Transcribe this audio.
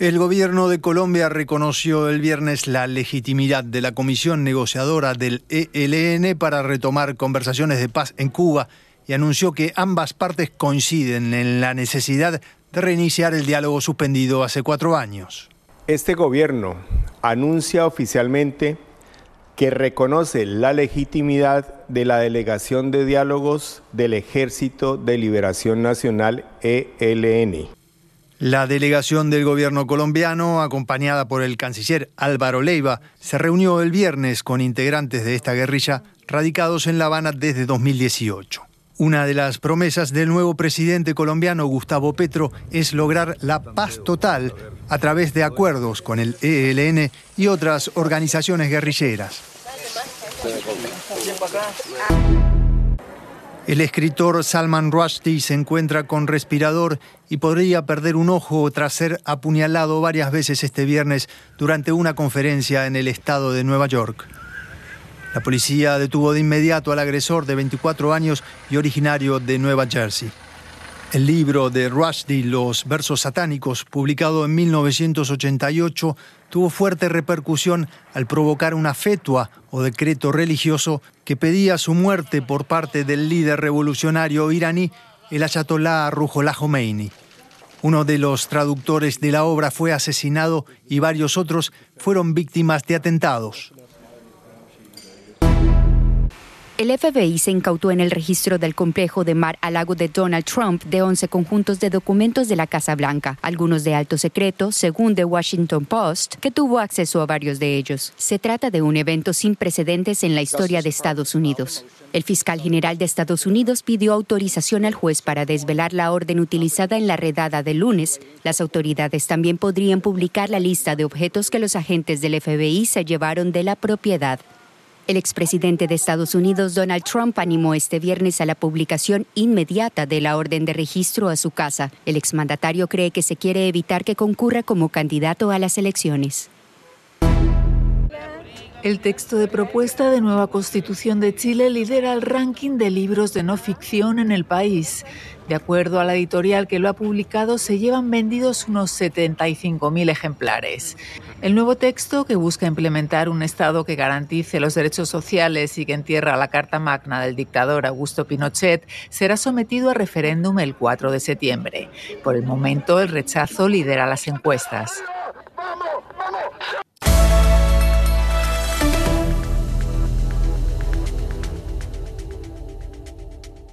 El gobierno de Colombia reconoció el viernes la legitimidad de la comisión negociadora del ELN para retomar conversaciones de paz en Cuba y anunció que ambas partes coinciden en la necesidad de reiniciar el diálogo suspendido hace cuatro años. Este gobierno anuncia oficialmente que reconoce la legitimidad de la delegación de diálogos del Ejército de Liberación Nacional ELN. La delegación del gobierno colombiano, acompañada por el canciller Álvaro Leiva, se reunió el viernes con integrantes de esta guerrilla radicados en La Habana desde 2018. Una de las promesas del nuevo presidente colombiano Gustavo Petro es lograr la paz total a través de acuerdos con el ELN y otras organizaciones guerrilleras. El escritor Salman Rushdie se encuentra con respirador y podría perder un ojo tras ser apuñalado varias veces este viernes durante una conferencia en el estado de Nueva York. La policía detuvo de inmediato al agresor de 24 años y originario de Nueva Jersey. El libro de Rushdie, Los versos satánicos, publicado en 1988, tuvo fuerte repercusión al provocar una fetua o decreto religioso que pedía su muerte por parte del líder revolucionario iraní, el ayatolá Ruhollah Khomeini. Uno de los traductores de la obra fue asesinado y varios otros fueron víctimas de atentados. El FBI se incautó en el registro del complejo de Mar a Lago de Donald Trump de 11 conjuntos de documentos de la Casa Blanca, algunos de alto secreto, según The Washington Post, que tuvo acceso a varios de ellos. Se trata de un evento sin precedentes en la historia de Estados Unidos. El fiscal general de Estados Unidos pidió autorización al juez para desvelar la orden utilizada en la redada del lunes. Las autoridades también podrían publicar la lista de objetos que los agentes del FBI se llevaron de la propiedad. El expresidente de Estados Unidos, Donald Trump, animó este viernes a la publicación inmediata de la orden de registro a su casa. El exmandatario cree que se quiere evitar que concurra como candidato a las elecciones. El texto de propuesta de nueva constitución de Chile lidera el ranking de libros de no ficción en el país. De acuerdo a la editorial que lo ha publicado, se llevan vendidos unos 75.000 ejemplares. El nuevo texto, que busca implementar un Estado que garantice los derechos sociales y que entierra la Carta Magna del dictador Augusto Pinochet, será sometido a referéndum el 4 de septiembre. Por el momento, el rechazo lidera las encuestas.